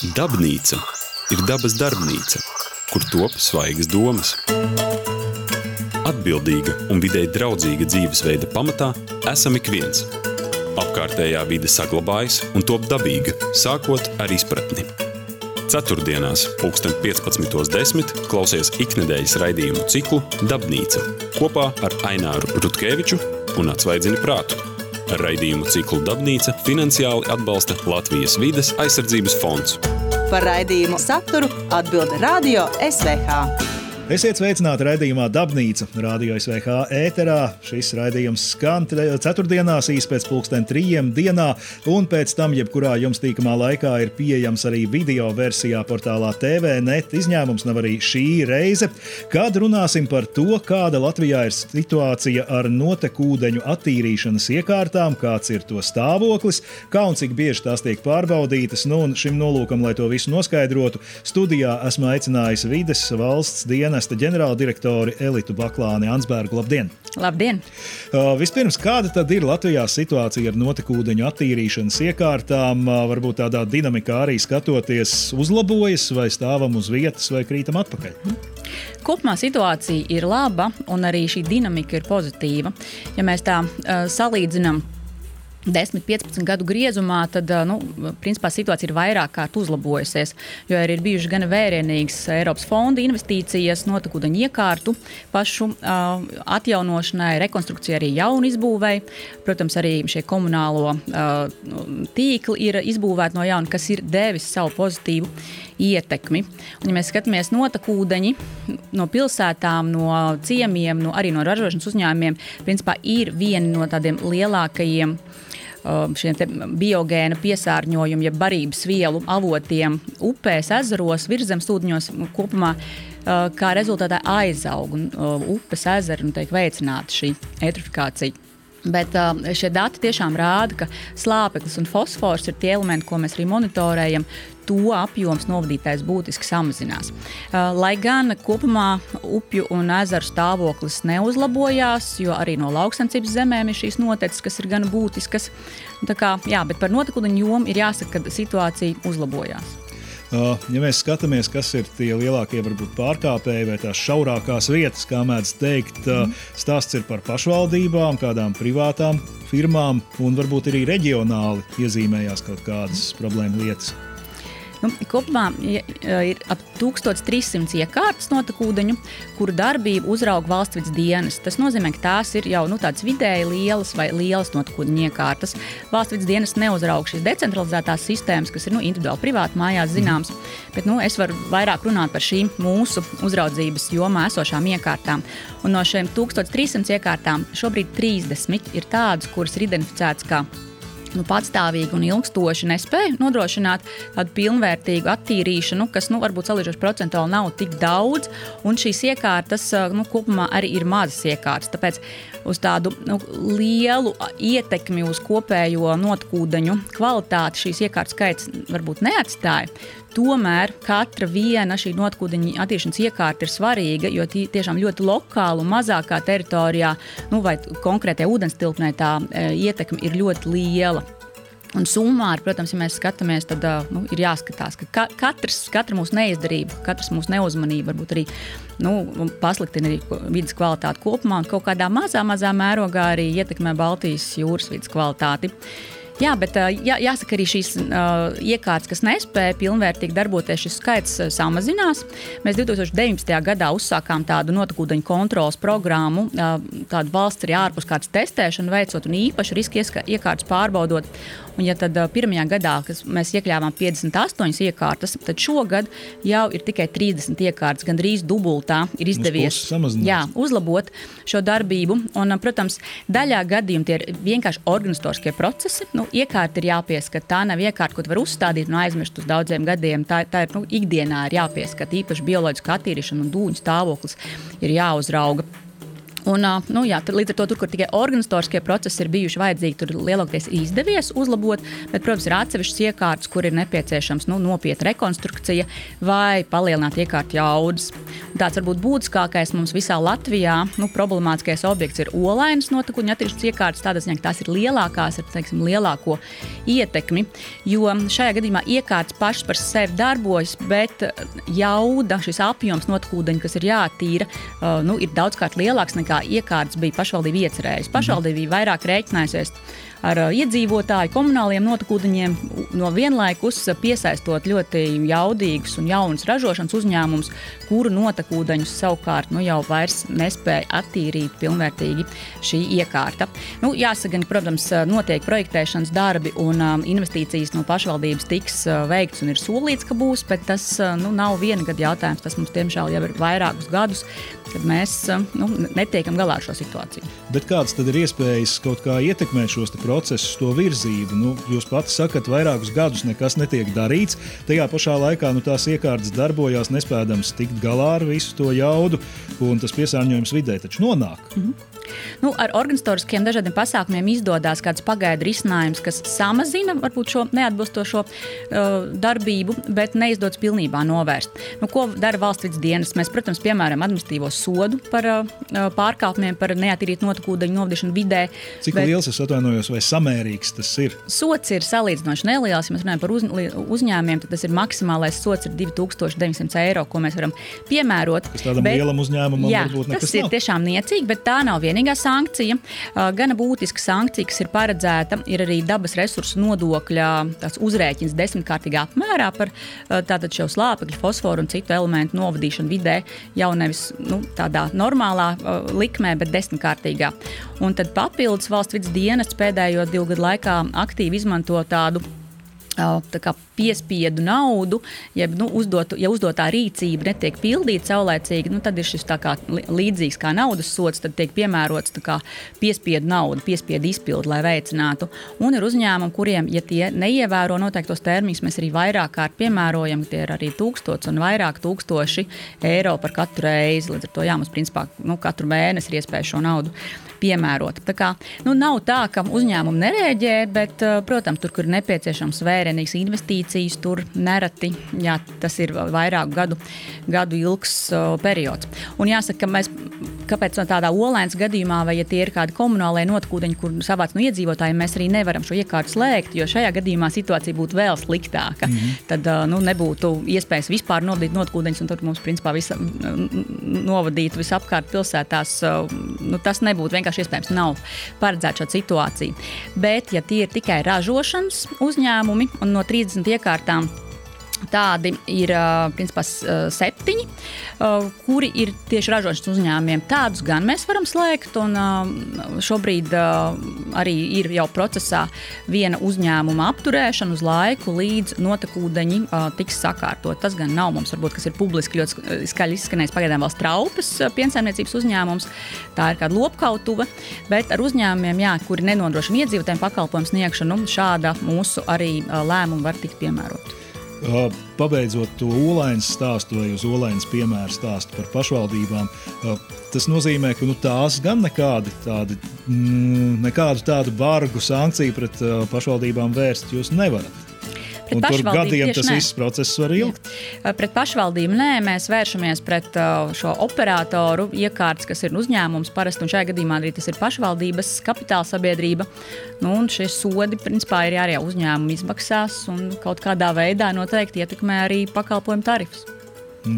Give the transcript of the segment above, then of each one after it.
Dabnīca ir dabas darbnīca, kur top svaigas domas. Atbildīga un videi draudzīga dzīvesveida pamatā esam ik viens. Apkārtējā vide saglabājas un top dabīga, sākot ar izpratni. Ceturtdienās, pulksten 15.10. klausies iknedēļas raidījumu ciklu Dabnīca kopā ar Aināru Rutkeviču un Atsvaidzini prātu. Raidījumu ciklu Dabnīca finansiāli atbalsta Latvijas vides aizsardzības fonds. Par raidījumu saturu atbild Radio SVH. Esiet sveicināti raidījumā Dabnīca, Radio SVH ēterā. Šis raidījums skan ceturtdienās, īsi pēc pulksten trījiem dienā, un pēc tam, jebkurā jums tīkamā laikā, ir pieejams arī video versijā portālā TVNet. Izņēmums nav arī šī reize, kad runāsim par to, kāda Latvijā ir situācija ar notekūdeņu attīrīšanas iekārtām, kāds ir to stāvoklis, kā un cik bieži tās tiek pārbaudītas. Nu, šim nolūkam, lai to visu noskaidrotu, studijā esmu aicinājis vides valsts dienas dienesta ģenerāldirektori Elitu Baklāni Ansbergu. Labdien! Labdien! Uh, vispirms, kāda tad ir Latvijā situācija ar notekūdeņu attīrīšanas iekārtām? Uh, varbūt tādā dinamikā arī skatoties, uzlabojas vai stāvam uz vietas vai krītam atpakaļ? Kopumā situācija ir laba un arī šī dinamika ir pozitīva. Ja mēs tā uh, salīdzinām 10, 15 gadu griezumā, tad nu, principā, situācija ir vairāk kārt uzlabojusies. Jo arī ir bijušas gan vērienīgas Eiropas fonda investīcijas, notekūdeņu iekārtu, pašu uh, atjaunošanai, rekonstrukcijai, arī jaunu izbūvēi. Protams, arī šie komunālo uh, tīkli ir izbūvēti no jauna, kas ir devis savu pozitīvu ietekmi. Un, ja mēs skatāmies notekūdeņi no pilsētām, no ciemiem, no, arī no ražošanas uzņēmumiem, principā ir viena no tādiem lielākajiem Um, šiem biogēna piesārņojumu, jeb ja barības vielu avotiem upēs, ezeros, virzemesūdeņos kopumā. Uh, kā rezultātā aizaug un uh, upes ezeri un tiek veicināta šī eutrofikācija. Bet uh, šie dati tiešām rāda, ka slāpeklis un fosfors ir tie elementi, ko mēs arī monitorējam. To apjoms novadītais būtiski samazinās. Uh, lai gan kopumā upju un ezeru stāvoklis neuzlabojās, jo arī no lauksaimniecības zemēm ir šīs noteces, kas ir gan būtiskas. Kā, jā, bet par notekūdeņu jomu ir jāsaka, ka situācija uzlabojās. Ja mēs skatāmies, kas ir tie lielākie varbūt, pārkāpēji vai tās šaurākās vietas, kā mēdz teikt, mm. stāsts ir par pašvaldībām, kādām privātām firmām un varbūt arī reģionāli iezīmējās kaut kādas problēma lietas. Nu, kopumā ir ap 1300 iekārtas notekūdeņu, kuru darbību uzrauga valsts vidas dienas. Tas nozīmē, ka tās ir jau nu, tādas vidēji lielas vai lielas notekūdeņu iekārtas. Valsts vidas dienas neuzrauga šīs decentralizētās sistēmas, kas ir nu, individuāli privāti mājās zināmas. Bet nu, es varu vairāk runāt par šīm mūsu uzraudzības jomā esošām iekārtām. Un no šiem 1300 iekārtām šobrīd 30 ir tādas, kuras ir identificētas kā nu, patstāvīgi un ilgstoši nespēja nodrošināt tādu pilnvērtīgu attīrīšanu, kas nu, varbūt salīdzinoši procentuāli nav tik daudz. Un šīs iekārtas nu, kopumā arī ir mazas iekārtas. Tāpēc uz tādu nu, lielu ietekmi uz kopējo notkūdeņu kvalitāti šīs iekārtas skaits varbūt neatstāja. Tomēr katra viena šī notkūdeņa attīrīšanas iekārta ir svarīga, jo tiešām ļoti lokāli un mazākā teritorijā, nu, vai konkrētajā ūdenstilpnē tā e, ietekme ir ļoti liela. Un summā, protams, ja mēs skatāmies, tad nu, ir jāskatās, ka katrs, katra mūsu neizdarība, katrs mūsu neuzmanība varbūt arī nu, pasliktina arī vidas kvalitāti kopumā, un kaut kādā mazā, mazā mērogā arī ietekmē Baltijas jūras vidas kvalitāti. Jā, bet jā, jāsaka, arī šīs uh, iekārtas, kas nespēja pilnvērtīgi darboties, šis skaits uh, samazinās. Mēs 2019. gadā uzsākām tādu notekūdeņu kontrolas programmu, uh, tādu valsts arī ārpus kārtas testēšanu veicot un īpaši riska iekārtas pārbaudot. Un, ja tad pirmajā gadā mēs iekļāvām 58 iekārtas, tad šogad jau ir tikai 30 iekārtas, gandrīz dubultā ir izdevies jā, uzlabot šo darbību. Un, protams, daļā gadījumā tie ir vienkārši organizatoriskie procesi. Nu, iekārta ir jāpieskat. Tā nav iekārta, ko var uzstādīt un aizmirst uz daudziem gadiem. Tā, tā ir nu, ikdienā ir jāpieskat. Īpaši bioloģiska attīrīšana un dūņu stāvoklis ir jāuzrauga. Un, nu, jā, līdz ar to, tur, kur tikai organizatoriskie procesi ir bijuši vajadzīgi, tur lielākoties izdevies uzlabot. Bet, protams, ir atsevišķas iekārtas, kur ir nepieciešams nu, nopietna rekonstrukcija vai palielināt iekārtu jaudas. Tāds varbūt būtiskākais mums visā Latvijā nu, problemātiskais objekts ir olainas notekūdeņu attīrīšanas iekārtas. Tādā ziņā, tās ir lielākās, ar teiksim, lielāko ietekmi. Jo šajā gadījumā iekārtas pašas par sevi darbojas, bet jauda, šis apjoms notekūdeņu, kas ir jātīra, nu, ir daudzkārt lielāks nekā iekārtas bija pašvaldība iecerējusi. Pašvaldība bija vairāk rēķinājusies ar uh, iedzīvotāju komunāliem notekūdeņiem, no vienlaikus piesaistot ļoti jaudīgus un jaunus ražošanas uzņēmumus, kuru notekūdeņus savukārt nu, jau vairs nespēja attīrīt pilnvērtīgi šī iekārta. Nu, jāsaka, protams, notiek projektēšanas darbi un um, investīcijas no pašvaldības tiks uh, veikts un ir solīts, ka būs, bet tas uh, nu, nav viena gada jautājums. Tas mums, diemžēl, jau ir vairākus gadus, kad mēs nu, netiekam galā ar šo situāciju. Bet kādas tad ir iespējas kaut kā ietekmēt šos procesus, to virzību. Nu, jūs pats sakat, vairākus gadus nekas netiek darīts. Tajā pašā laikā nu, tās iekārtas darbojās, nespējams tikt galā ar visu to jaudu, un tas piesārņojums vidē taču nonāk. -hmm. Nu, ar organizatoriskiem dažādiem pasākumiem izdodas kāds pagaidu risinājums, kas samazina varbūt šo neatbilstošo uh, darbību, bet neizdodas pilnībā novērst. Nu, ko dara valsts vidas dienas? Mēs, protams, piemēram, administratīvo sodu par uh, pārkāpumiem, par neatīrītu notekūdeņu novadīšanu vidē. Cik bet... liels es atvainojos, vai samērīgs tas ir? Sots ir salīdzinoši neliels. Ja mēs runājam par uz, uzņēmumiem, tad tas ir maksimālais sots ir 2900 eiro, ko mēs varam piemērot. Tas tādam bet, lielam uzņēmumam jā, varbūt nekas tas ir nav. tiešām niecīgi, bet tā nav vienīgā sankcija. Gana būtiska sankcija, kas ir paredzēta, ir arī dabas resursu nodokļa uzrēķins desmitkārtīgā apmērā par tātad šo slāpekļu, fosforu un citu elementu novadīšanu vidē jau nevis nu, tādā normālā likmē, bet desmitkārtīgā. Un tad papildus valsts vidas dienas pēdējo divu gadu laikā aktīvi izmanto tādu piespiedu naudu, jeb nu, uzdotu, ja uzdotā rīcība netiek pildīta saulēcīgi, nu, tad ir šis kā, līdzīgs kā naudas sots, tad tiek piemērots kā, piespiedu nauda, piespiedu izpildi, lai veicinātu. Un ir uzņēmumi, kuriem, ja tie neievēro noteiktos termiņus, mēs arī vairāk kārt piemērojam, tie ir arī tūkstoši un vairāk tūkstoši eiro par katru reizi. Līdz ar to jā, mums principā nu, katru mēnesi ir iespēja šo naudu piemērota. Tā kā, nu, nav tā, ka uzņēmumi nereaģē, bet, protams, tur, kur ir nepieciešams vērienīgs investīcijas, investīcijas tur nereti jā, tas ir vairāku gadu, gadu ilgs uh, periods. Un jāsaka, ka mēs, kāpēc no tādā olēnas gadījumā, vai ja tie ir kādi komunālai notkūdeņi, kur savāc no iedzīvotājiem, mēs arī nevaram šo iekārtu slēgt, jo šajā gadījumā situācija būtu vēl sliktāka. Mm -hmm. Tad uh, nu, nebūtu iespējas vispār novadīt notkūdeņus, un tur mums principā visa, novadīt visapkārt pilsētās. Uh, nu, tas nebūtu vienkārši iespējams. Nav paredzēta šāda situācija. Bet, ja tie ir tikai ražošanas uzņēmumi un no 30 iekārtām. Tādi ir principā, septiņi, kuri ir tieši ražošanas uzņēmumiem. Tādus gan mēs varam slēgt, un šobrīd arī ir jau procesā viena uzņēmuma apturēšana uz laiku, līdz notekūdeņi tiks sakārtot. Tas gan nav mums, varbūt, kas ir publiski ļoti skaļi izskanējis pagaidām vēl straupes piensaimniecības uzņēmums. Tā ir kāda lopkautuve, bet ar uzņēmumiem, jā, kuri nenodrošina iedzīvotājiem pakalpojumu sniegšanu, šāda mūsu arī lēmuma var tikt piemērota. Pabeidzot to olainas stāstu vai uz olainas piemēru stāstu par pašvaldībām, tas nozīmē, ka nu, tās gan nekādi tādi, mm, nekādu tādu bargu sankciju pret pašvaldībām vērst jūs nevarat. Un tur gadiem tas viss process var ilgt. Jā. Pret pašvaldību nē, mēs vēršamies pret šo operatoru iekārtas, kas ir uzņēmums parasti, un šajā gadījumā arī tas ir pašvaldības kapitāla sabiedrība. Nu, šie sodi principā ir jārījā uzņēmuma izmaksās un kaut kādā veidā noteikti ietekmē arī pakalpojumu tarifus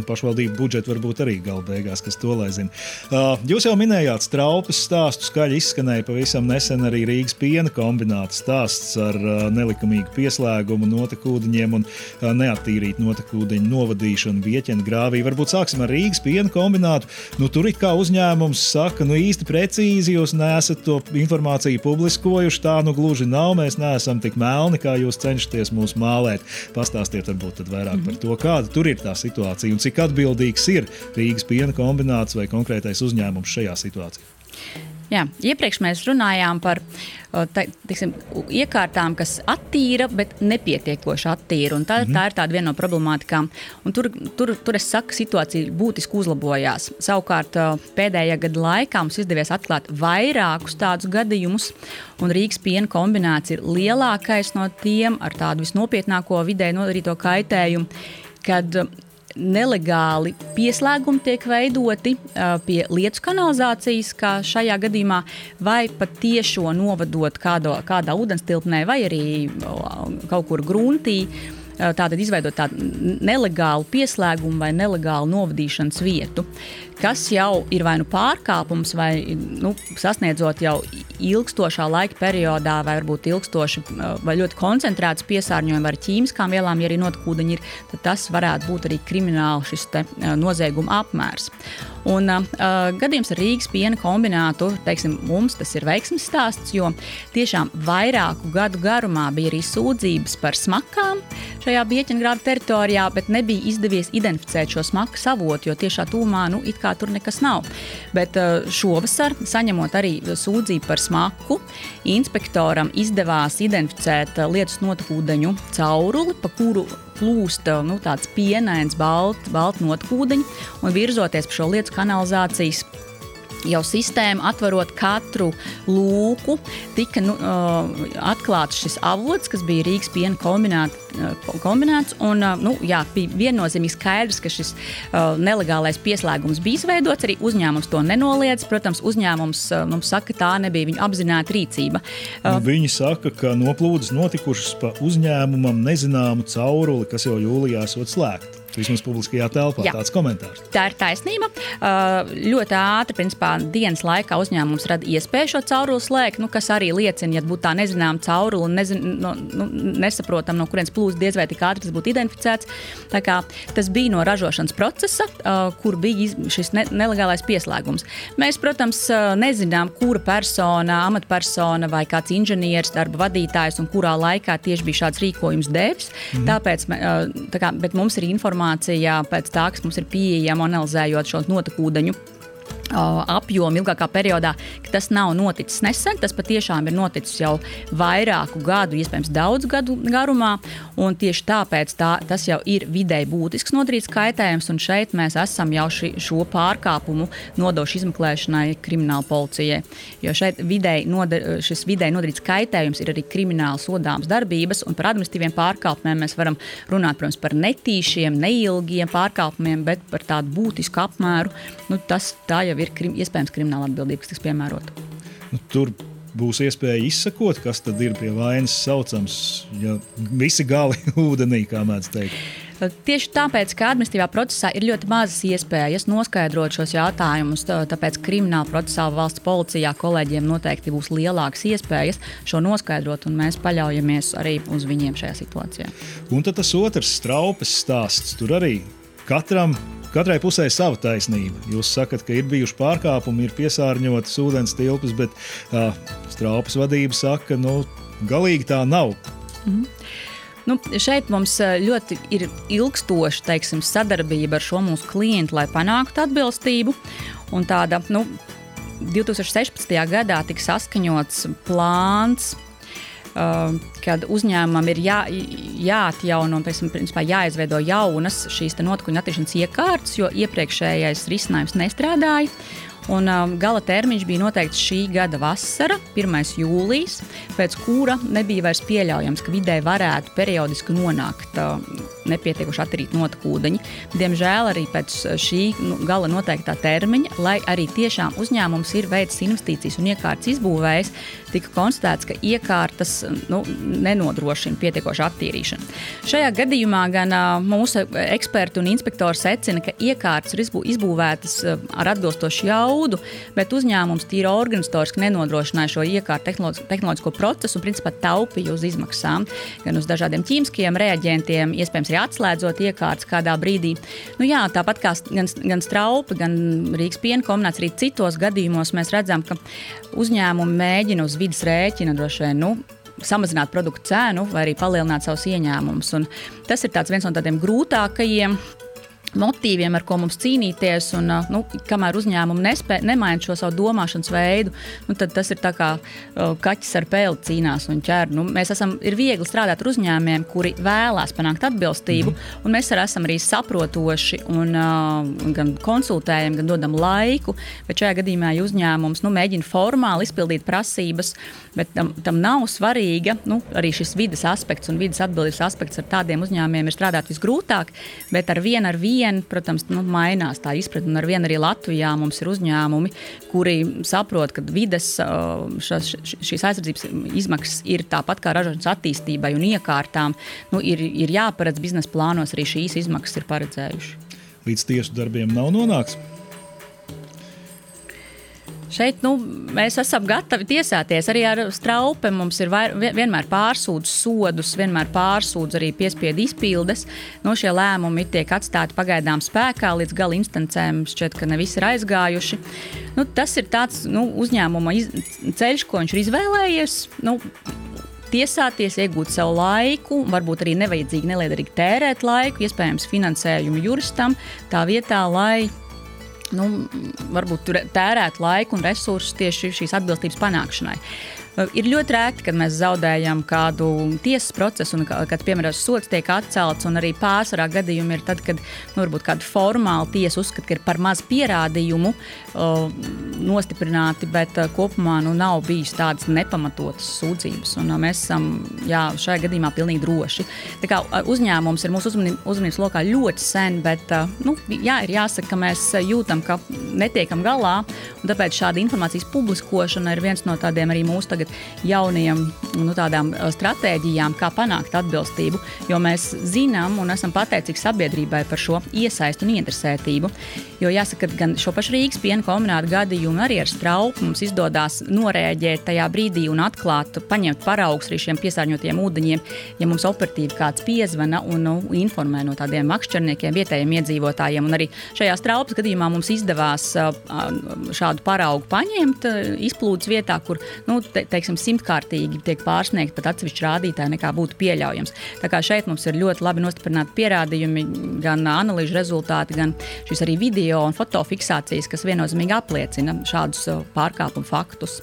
pašvaldību budžetu varbūt arī gala beigās, kas to lai zina. Uh, jūs jau minējāt straupes stāstu, skaļi izskanēja pavisam nesen arī Rīgas piena kombināta stāsts ar uh, nelikumīgu pieslēgumu notekūdeņiem un uh, neattīrītu notekūdeņu novadīšanu Vieķena grāvī. Varbūt sāksim ar Rīgas piena kombinātu. Nu, tur it kā uzņēmums saka, nu īsti precīzi jūs neesat to informāciju publiskojuši. Tā nu gluži nav. Mēs neesam tik melni, kā jūs cenšaties mūs mālēt. Pastāstiet varbūt vairāk mm -hmm. par to, kāda tur ir tā situācija un cik atbildīgs ir Rīgas piena kombināts vai konkrētais uzņēmums šajā situācijā? Jā, iepriekš mēs runājām par tiksim, iekārtām, kas attīra, bet nepietiekoši attīra. Tā, mm -hmm. tā ir tāda viena no problemātikām. Un tur, tur, tur es saku, situācija būtiski uzlabojās. Savukārt pēdējā gada laikā mums izdevies atklāt vairākus tādus gadījumus, un Rīgas piena kombinācija ir lielākais no tiem ar tādu visnopietnāko vidē nodarīto kaitējumu. Kad nelegāli pieslēgumi tiek veidoti pie lietu kanalizācijas, kā šajā gadījumā, vai pat tiešo novadot kādo, kādā ūdenstilpnē vai arī kaut kur gruntī. Tātad izveidot tādu nelegālu pieslēgumu vai nelegālu novadīšanas vietu kas jau ir vai nu pārkāpums, vai nu, sasniedzot jau ilgstošā laika periodā, vai varbūt ilgstoši vai ļoti koncentrēts piesārņojums ar ķīmiskām vielām, ja arī notekūdeņi ir, tad tas varētu būt arī krimināli šis te, nozieguma apmērs. Un, uh, gadījums ar Rīgas piena kombinātu, teiksim, mums tas ir veiksmes stāsts, jo tiešām vairāku gadu garumā bija arī sūdzības par smakām šajā Bieķengrāda teritorijā, bet nebija izdevies identificēt šo smaku avotu, jo tiešā tūmā nu, it kā tur nekas nav. Bet uh, šovasar, saņemot arī sūdzību par smaku, inspektoram izdevās identificēt uh, lietus notekūdeņu cauruli, pa kuru plūst uh, nu, tāds pienains, balts balt notekūdeņi, un virzoties pa šo lietu kanalizācijas jau sistēma, atverot katru lūku, tika nu, uh, atklāts šis avots, kas bija Rīgas piena kombināt, uh, kombinēts. Un, uh, nu, jā, bija viennozīmīgi skaidrs, ka šis uh, nelegālais pieslēgums bija izveidots. Arī uzņēmums to nenoliedz. Protams, uzņēmums uh, mums saka, ka tā nebija viņa apzināta rīcība. Uh, nu, viņi saka, ka noplūdes notikušas pa uzņēmumam nezināmu cauruli, kas jau jūlijā esot slēgta. Vismaz publiskajā telpā Jā. tāds komentārs. Tā ir taisnība. Uh, ļoti ātri, principā, dienas laikā uzņēmums rada iespēju šo cauruli slēgt, nu, kas arī liecina, ja būtu tā nezināma caurule un nezin, no, nu, nesaprotam, no kurienes plūst, diez vai tik ātri tas būtu identificēts. Tas bija no ražošanas procesa, uh, kur bija šis ne, nelegālais pieslēgums. Mēs, protams, uh, nezinām, kura persona, amatpersona vai kāds inženieris, darba vadītājs un kurā laikā tieši bija šāds rīkojums devis. Mm. Tāpēc tā kā, mums ir informācija informācija pēc tā, kas mums ir pieejama, analizējot šo notekūdeņu apjomu ilgākā periodā, ka tas nav noticis nesen. Tas patiešām ir noticis jau vairāku gadu, iespējams, daudzu gadu garumā. Tieši tāpēc tā, tas jau ir vidēji būtisks nodarīts kaitējums, un šeit mēs esam jau ši, šo pārkāpumu nodoši izmeklēšanai krimināla policijai. Jo šeit vidēji nodar, šis vidēji nodarīts kaitējums ir arī krimināli sodāms darbības, un par administratīviem pārkāpumiem mēs varam runāt, protams, par netīšiem, neilgiem pārkāpumiem, bet par tādu būtisku apmēru. Nu, tas tā jau ir ir krim, iespējams krimināla atbildība, kas tiks piemērota. Nu, tur būs iespēja izsakot, kas tad ir pie vainas saucams, ja visi gali ūdenī, kā mēdz teikt. Tieši tāpēc, ka administratīvā procesā ir ļoti mazas iespējas noskaidrot šos jautājumus, tāpēc krimināla procesā valsts policijā kolēģiem noteikti būs lielākas iespējas šo noskaidrot, un mēs paļaujamies arī uz viņiem šajā situācijā. Un tad tas otrs straupes stāsts. Tur arī katram Katrai pusē ir sava taisnība. Jūs sakat, ka ir bijuši pārkāpumi, ir piesārņotas ūdens tilpes, bet uh, straupas vadība saka, ka nu, galīgi tā nav. Mm -hmm. Nu, šeit mums ļoti ir ilgstoša teiksim, sadarbība ar šo mūsu klientu, lai panāktu atbilstību. Tāda, nu, 2016. gadā tika saskaņots plāns Uh, kad uzņēmumam ir jā, jāatjauno un teiksim, principā, jāizveido jaunas šīs notikumu attīstīšanas iekārtas, jo iepriekšējais risinājums nestrādāja. Un, um, gala termiņš bija noteikts šī gada vasara, 1. jūlijas, pēc kura nebija vairs pieļaujams, ka vidē varētu periodiski nonākt uh, nepietiekuši attīrīti notekūdeņi. Diemžēl arī pēc šī nu, gala noteiktā termiņa, lai arī tiešām uzņēmums ir veicis investīcijas un iekārtas izbūvējis, tika konstatēts, ka iekārtas nu, nenodrošina pietiekošu attīrīšanu. Šajā gadījumā gan uh, mūsu eksperti un inspektori secina, ka iekārtas ir izbūvētas uh, ar atbilstošu jaudu jaudu, bet uzņēmums tīri organizatoriski nenodrošināja šo iekārtu tehnoloģisko procesu un principā taupīja uz izmaksām, gan uz dažādiem ķīmiskiem reaģentiem, iespējams arī atslēdzot iekārtas kādā brīdī. Nu, jā, tāpat kā gan, gan straupi, gan Rīgas piena kombinācija, arī citos gadījumos mēs redzam, ka uzņēmumi mēģina uz vidas rēķina droši vien. Nu, samazināt produktu cenu vai arī palielināt savus ieņēmumus. Un tas ir viens no tādiem grūtākajiem motīviem, ar ko mums cīnīties. Un, nu, kamēr uzņēmumi nespēj nemaina šo savu domāšanas veidu, nu, tad tas ir kā uh, kaķis ar pēli cīnās un ķer. Nu, mēs esam, ir viegli strādāt ar uzņēmumiem, kuri vēlās panākt atbilstību, mm. un mēs arī esam arī saprotoši un uh, gan konsultējam, gan dodam laiku. Bet šajā gadījumā, ja uzņēmums nu, mēģina formāli izpildīt prasības, bet tam, tam nav svarīga nu, arī šis vidas aspekts un vidas atbildības aspekts ar tādiem uzņēmumiem ir strādāt visgrūtāk, bet ar vienu ar vienu vien, protams, nu, mainās tā izpratne. Ar vienu arī Latvijā mums ir uzņēmumi, kuri saprot, ka vides šas, šīs aizsardzības izmaksas ir tāpat kā ražošanas attīstībai un iekārtām. Nu, ir, ir jāparedz biznesa plānos arī šīs izmaksas ir paredzējuši. Līdz tiesu darbiem nav nonāks. Šeit nu, mēs esam gatavi tiesāties. Arī ar straupe mums ir vair, vienmēr pārsūdzes sodus, vienmēr pārsūdzes arī piespiedu izpildes. Nu, šie lēmumi tiek atstāti pagaidām spēkā, līdz gala instancēm šķiet, ka ne visi ir aizgājuši. Nu, tas ir tāds nu, uzņēmuma iz, ceļš, ko viņš ir izvēlējies. Nu, tiesāties, iegūt savu laiku, varbūt arī nevajadzīgi, neliederīgi tērēt laiku, iespējams, finansējumu juristam, tā vietā, lai nu, varbūt tērēt laiku un resursus tieši šīs atbilstības panākšanai. Ir ļoti rēti, kad mēs zaudējam kādu tiesas procesu, un kad, piemēram, sots tiek atcelts. Arī pārsvarā gadījumi ir tad, kad nu, varbūt kāda formāla tiesa uzskata, ka ir par maz pierādījumu uh, nostiprināti, bet uh, kopumā nu, nav bijis tādas nepamatotas sūdzības. Un, uh, mēs esam jā, šajā gadījumā pilnīgi droši. Tā kā uzņēmums ir mūsu uzmanības lokā ļoti sen, bet nu, jā, ir jāsaka, ka mēs jūtam, ka netiekam galā. Tāpēc šāda informācijas publiskošana ir viens no tādiem arī mūsu tagad jauniem nu, stratēģijām, kā panākt atbilstību. Jo mēs zinām un esam pateicīgi sabiedrībai par šo iesaistu un interesētību. Jo jāsaka, ka gan šo pašu Rīgas piena kombinātu gadījumu arī ar strauku mums izdodas norēģēt tajā brīdī un atklāt, paņemt paraugus arī šiem piesārņotiem ūdeņiem, ja mums operatīvi kāds piezvana un nu, informē no tādiem makšķerniekiem, vietējiem iedzīvotājiem. Un arī šajā straupas gadījumā mums izdevās šādu paraugu paņemt izplūdes vietā, kur nu, te, teiksim, simtkārtīgi tiek pārsniegti pat atsevišķi rādītāji, nekā būtu pieļaujams. Tā kā šeit mums ir ļoti labi nostiprināti pierādījumi, gan analīžu rezultāti, gan šīs arī video un fotofiksācijas, kas viennozīmīgi apliecina šādus uh, pārkāpumu faktus.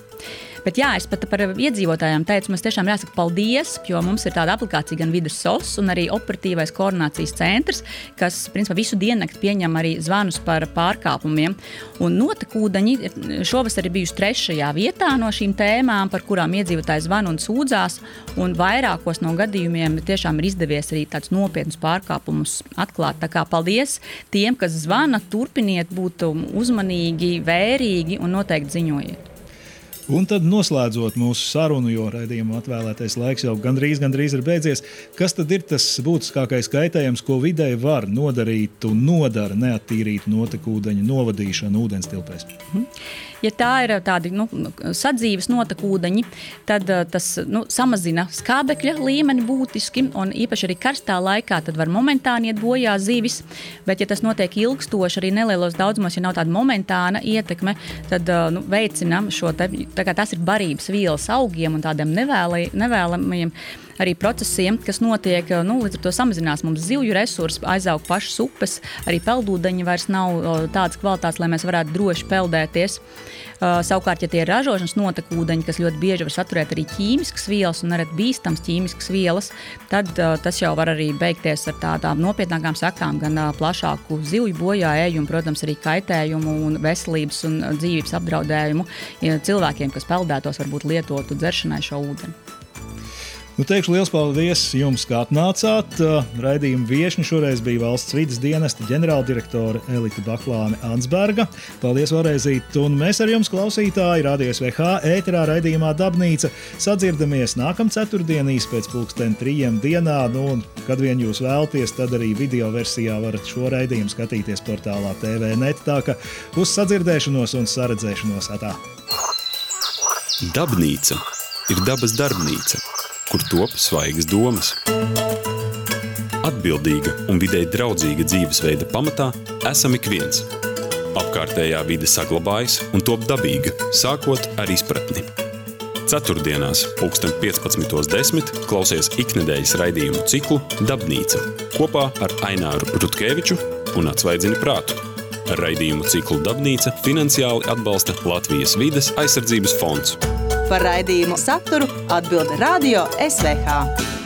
Bet jā, es pat par iedzīvotājiem teicu, mums tiešām jāsaka paldies, jo mums ir tāda aplikācija gan vidus SOS un arī operatīvais koordinācijas centrs, kas principā visu diennakti pieņem arī zvanus par pārkāpumiem. Un notekūdeņi šovasar ir bijuši trešajā vietā no šīm tēmām, par kurām iedzīvotāji zvan un sūdzās. Un vairākos no gadījumiem tiešām ir izdevies arī tādus nopietnus pārkāpumus atklāt. Tā kā paldies tiem, kas zvana, turpiniet būt uzmanīgi, vērīgi un noteikti ziņojiet. Un tad noslēdzot mūsu sarunu, jo raidījuma atvēlētais laiks jau gandrīz, gandrīz ir beidzies, kas tad ir tas būtiskākais kaitējums, ko videi var nodarīt un nodara neattīrītu notekūdeņu novadīšanu ūdenstilpēs? Mhm. Ja tā ir tādi nu, sadzīves notekūdeņi, tad tas nu, samazina skābekļa līmeni būtiski, un īpaši arī karstā laikā tad var momentāni iet bojā zivis, bet ja tas notiek ilgstoši, arī nelielos daudzumos, ja nav tāda momentāna ietekme, tad nu, veicina šo te, tas ir barības vielas augiem un tādiem nevēlai, nevēlamajiem arī procesiem, kas notiek. Nu, līdz ar to samazinās mums zivju resursi, aizaug pašas upes, arī peldūdeņi vairs nav tādas kvalitātes, lai mēs varētu droši peldēties. Uh, savukārt, ja tie ir ražošanas notekūdeņi, kas ļoti bieži var saturēt arī ķīmiskas vielas un arī bīstamas ķīmiskas vielas, tad uh, tas jau var arī beigties ar tādām nopietnākām sekām, gan uh, plašāku zivju bojāējumu, protams, arī kaitējumu un veselības un dzīvības apdraudējumu ja cilvēkiem, kas peldētos, varbūt lietotu dzeršanai šo ūdeni. Nu, teikšu liels paldies jums, kā atnācāt. Uh, raidījuma viesiņa šoreiz bija valsts vidas dienesta ģenerāldirektore Elita Baklāne Ansberga. Paldies vēlreiz, un mēs ar jums, klausītāji, rādījos VH ēterā raidījumā Dabnīca. Sadzirdamies nākamā ceturtdienīs pēc pulksten trījiem dienā, nu, un kad vien jūs vēlaties, tad arī video versijā varat šo raidījumu skatīties portālā TVNet. Tā kā uz sadzirdēšanos un saredzēšanos atā. Dabnīca ir dabas darbnīca kur top svaigas domas. Atbildīga un videi draudzīga dzīvesveida pamatā esam ik viens. Apkārtējā vide saglabājas un top dabīga, sākot ar izpratni. Ceturtdienās, pulksten 15.10. klausies iknedēļas raidījumu ciklu Dabnīca kopā ar Aināru Rutkeviču un Atsvaidzini prātu. Raidījumu ciklu Dabnīca finansiāli atbalsta Latvijas vides aizsardzības fonds. Par raidījumu saturu atbild Radio SVH.